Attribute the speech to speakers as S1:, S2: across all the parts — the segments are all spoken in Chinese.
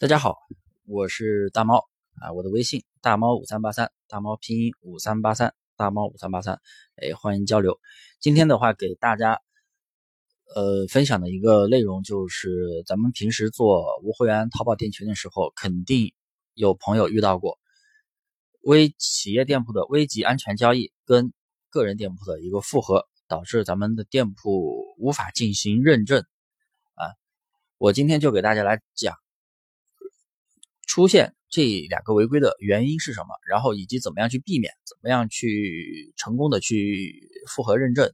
S1: 大家好，我是大猫啊，我的微信大猫五三八三，大猫拼音五三八三，大猫五三八三，哎，欢迎交流。今天的话，给大家呃分享的一个内容就是，咱们平时做无会员淘宝店群的时候，肯定有朋友遇到过微企业店铺的危级安全交易跟个人店铺的一个复合，导致咱们的店铺无法进行认证啊。我今天就给大家来讲。出现这两个违规的原因是什么？然后以及怎么样去避免？怎么样去成功的去复核认证？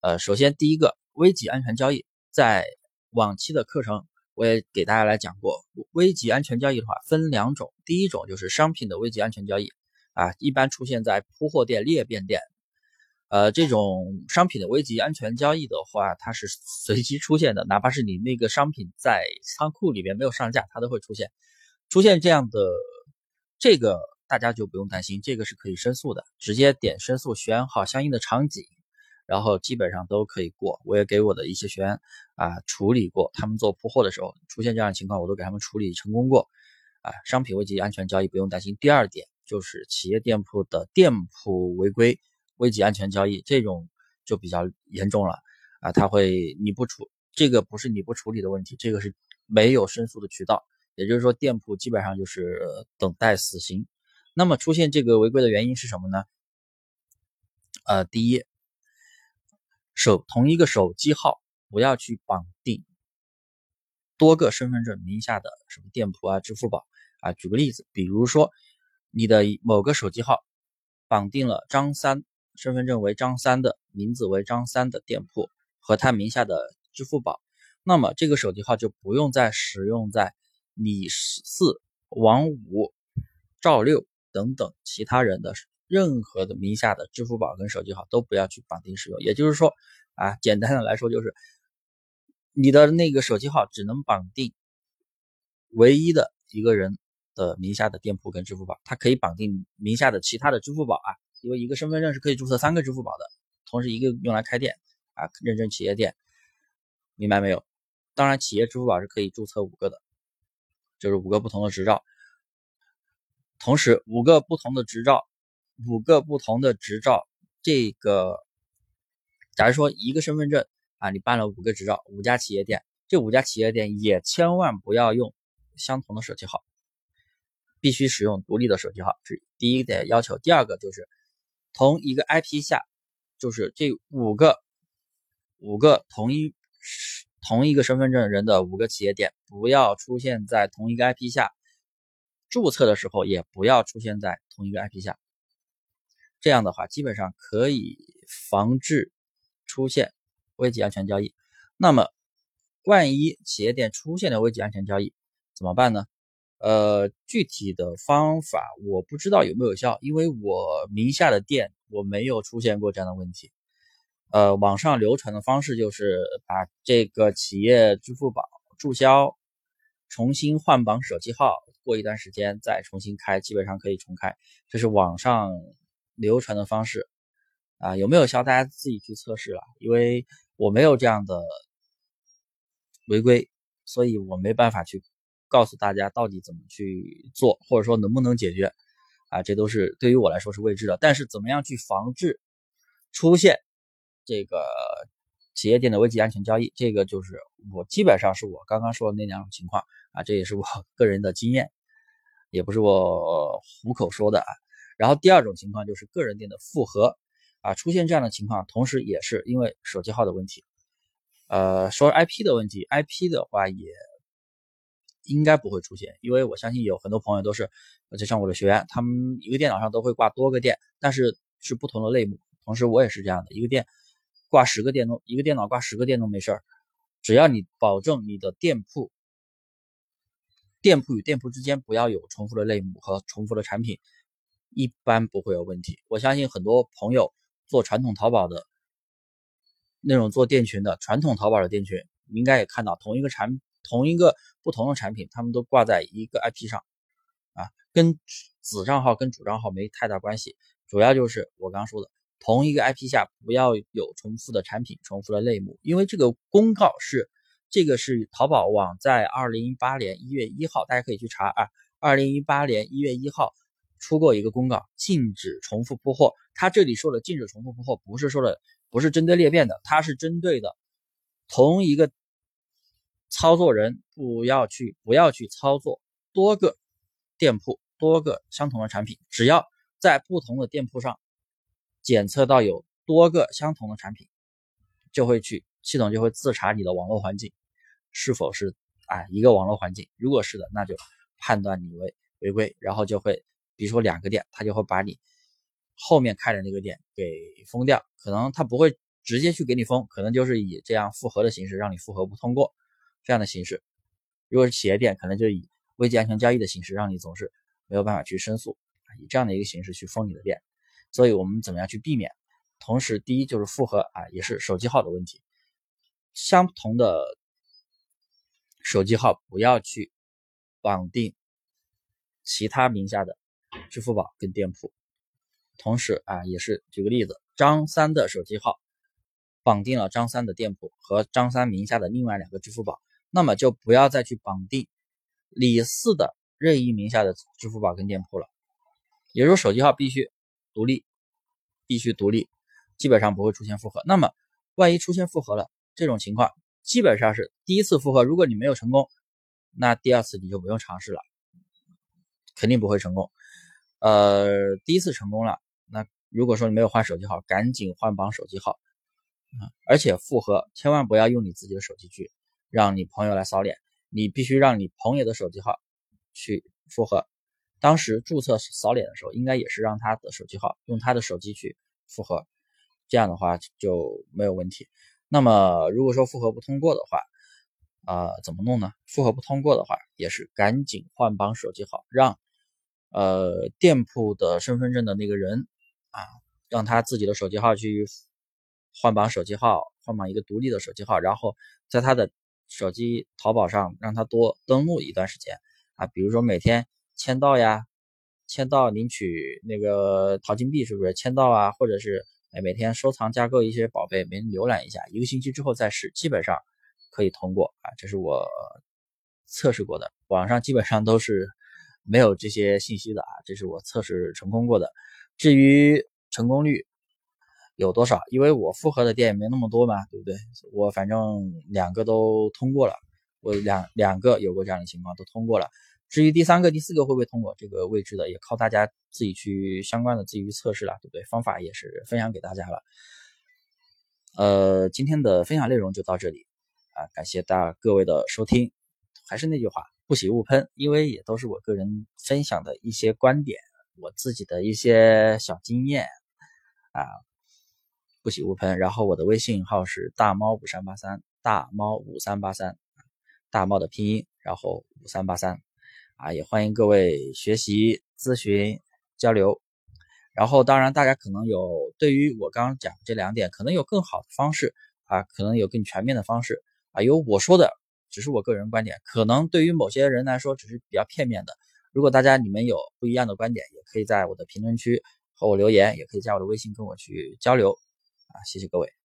S1: 呃，首先第一个危急安全交易，在往期的课程我也给大家来讲过，危急安全交易的话分两种，第一种就是商品的危急安全交易啊，一般出现在铺货店、裂变店，呃，这种商品的危急安全交易的话，它是随机出现的，哪怕是你那个商品在仓库里面没有上架，它都会出现。出现这样的这个，大家就不用担心，这个是可以申诉的，直接点申诉，选好相应的场景，然后基本上都可以过。我也给我的一些学员啊处理过，他们做铺货的时候出现这样的情况，我都给他们处理成功过。啊，商品危及安全交易不用担心。第二点就是企业店铺的店铺违规危及安全交易，这种就比较严重了啊，他会你不处这个不是你不处理的问题，这个是没有申诉的渠道。也就是说，店铺基本上就是等待死刑。那么出现这个违规的原因是什么呢？呃，第一，手同一个手机号不要去绑定多个身份证名下的什么店铺啊、支付宝啊。举个例子，比如说你的某个手机号绑定了张三身份证为张三的名字为张三的店铺和他名下的支付宝，那么这个手机号就不用再使用在。李四、王五、赵六等等其他人的任何的名下的支付宝跟手机号都不要去绑定使用。也就是说，啊，简单的来说就是，你的那个手机号只能绑定唯一的一个人的名下的店铺跟支付宝，它可以绑定名下的其他的支付宝啊，因为一个身份证是可以注册三个支付宝的，同时一个用来开店啊，认证企业店，明白没有？当然，企业支付宝是可以注册五个的。就是五个不同的执照，同时五个不同的执照，五个不同的执照，这个，假如说一个身份证啊，你办了五个执照，五家企业店，这五家企业店也千万不要用相同的手机号，必须使用独立的手机号，是第一点要求。第二个就是同一个 IP 下，就是这五个五个同一。同一个身份证人的五个企业店不要出现在同一个 IP 下，注册的时候也不要出现在同一个 IP 下。这样的话，基本上可以防治出现危及安全交易。那么，万一企业店出现了危及安全交易怎么办呢？呃，具体的方法我不知道有没有效，因为我名下的店我没有出现过这样的问题。呃，网上流传的方式就是把这个企业支付宝注销，重新换绑手机号，过一段时间再重新开，基本上可以重开。这是网上流传的方式啊，有没有效？大家自己去测试了，因为我没有这样的违规，所以我没办法去告诉大家到底怎么去做，或者说能不能解决啊，这都是对于我来说是未知的。但是怎么样去防治出现？这个企业店的危机安全交易，这个就是我基本上是我刚刚说的那两种情况啊，这也是我 个人的经验，也不是我虎口说的啊。然后第二种情况就是个人店的复合啊，出现这样的情况，同时也是因为手机号的问题。呃，说 IP 的问题，IP 的话也应该不会出现，因为我相信有很多朋友都是，就像我的学员，他们一个电脑上都会挂多个店，但是是不同的类目。同时我也是这样的，一个店。挂十个电动，一个电脑挂十个电动没事儿，只要你保证你的店铺，店铺与店铺之间不要有重复的类目和重复的产品，一般不会有问题。我相信很多朋友做传统淘宝的，那种做店群的传统淘宝的店群，应该也看到同一个产同一个不同的产品，他们都挂在一个 IP 上，啊，跟子账号跟主账号没太大关系，主要就是我刚说的。同一个 IP 下不要有重复的产品、重复的类目，因为这个公告是这个是淘宝网在二零一八年一月一号，大家可以去查啊。二零一八年一月一号出过一个公告，禁止重复铺货。它这里说的禁止重复铺货，不是说的不是针对裂变的，它是针对的同一个操作人不要去不要去操作多个店铺多个相同的产品，只要在不同的店铺上检测到有多个相同的产品，就会去系统就会自查你的网络环境是否是啊一个网络环境，如果是的，那就。判断你为违规，然后就会，比如说两个店，他就会把你后面开的那个店给封掉。可能他不会直接去给你封，可能就是以这样复核的形式让你复核不通过这样的形式。如果是企业店，可能就以危机安全交易的形式让你总是没有办法去申诉，以这样的一个形式去封你的店。所以我们怎么样去避免？同时，第一就是复核啊，也是手机号的问题，相同的手机号不要去。绑定其他名下的支付宝跟店铺，同时啊，也是举个例子，张三的手机号绑定了张三的店铺和张三名下的另外两个支付宝，那么就不要再去绑定李四的任意名下的支付宝跟店铺了。也就是，手机号必须独立，必须独立，基本上不会出现复合。那么，万一出现复合了，这种情况基本上是第一次复合，如果你没有成功。那第二次你就不用尝试了，肯定不会成功。呃，第一次成功了，那如果说你没有换手机号，赶紧换绑手机号啊！而且复合千万不要用你自己的手机去让你朋友来扫脸，你必须让你朋友的手机号去复合。当时注册扫脸的时候，应该也是让他的手机号用他的手机去复核，这样的话就没有问题。那么如果说复核不通过的话，啊，怎么弄呢？复核不通过的话，也是赶紧换绑手机号，让呃店铺的身份证的那个人啊，让他自己的手机号去换绑手机号，换绑一个独立的手机号，然后在他的手机淘宝上让他多登录一段时间啊，比如说每天签到呀，签到领取那个淘金币是不是签到啊？或者是哎每天收藏加购一些宝贝，每天浏览一下，一个星期之后再试，基本上。可以通过啊，这是我测试过的，网上基本上都是没有这些信息的啊，这是我测试成功过的。至于成功率有多少，因为我复合的店也没那么多嘛，对不对？我反正两个都通过了，我两两个有过这样的情况都通过了。至于第三个、第四个会不会通过，这个未知的，也靠大家自己去相关的自己去测试了，对不对？方法也是分享给大家了。呃，今天的分享内容就到这里。啊，感谢大各位的收听，还是那句话，不喜勿喷，因为也都是我个人分享的一些观点，我自己的一些小经验啊，不喜勿喷。然后我的微信号是大猫五三八三，大猫五三八三，大猫的拼音，然后五三八三，啊，也欢迎各位学习、咨询、交流。然后当然，大家可能有对于我刚刚讲这两点，可能有更好的方式啊，可能有更全面的方式。啊，有我说的只是我个人观点，可能对于某些人来说只是比较片面的。如果大家你们有不一样的观点，也可以在我的评论区和我留言，也可以加我的微信跟我去交流。啊，谢谢各位。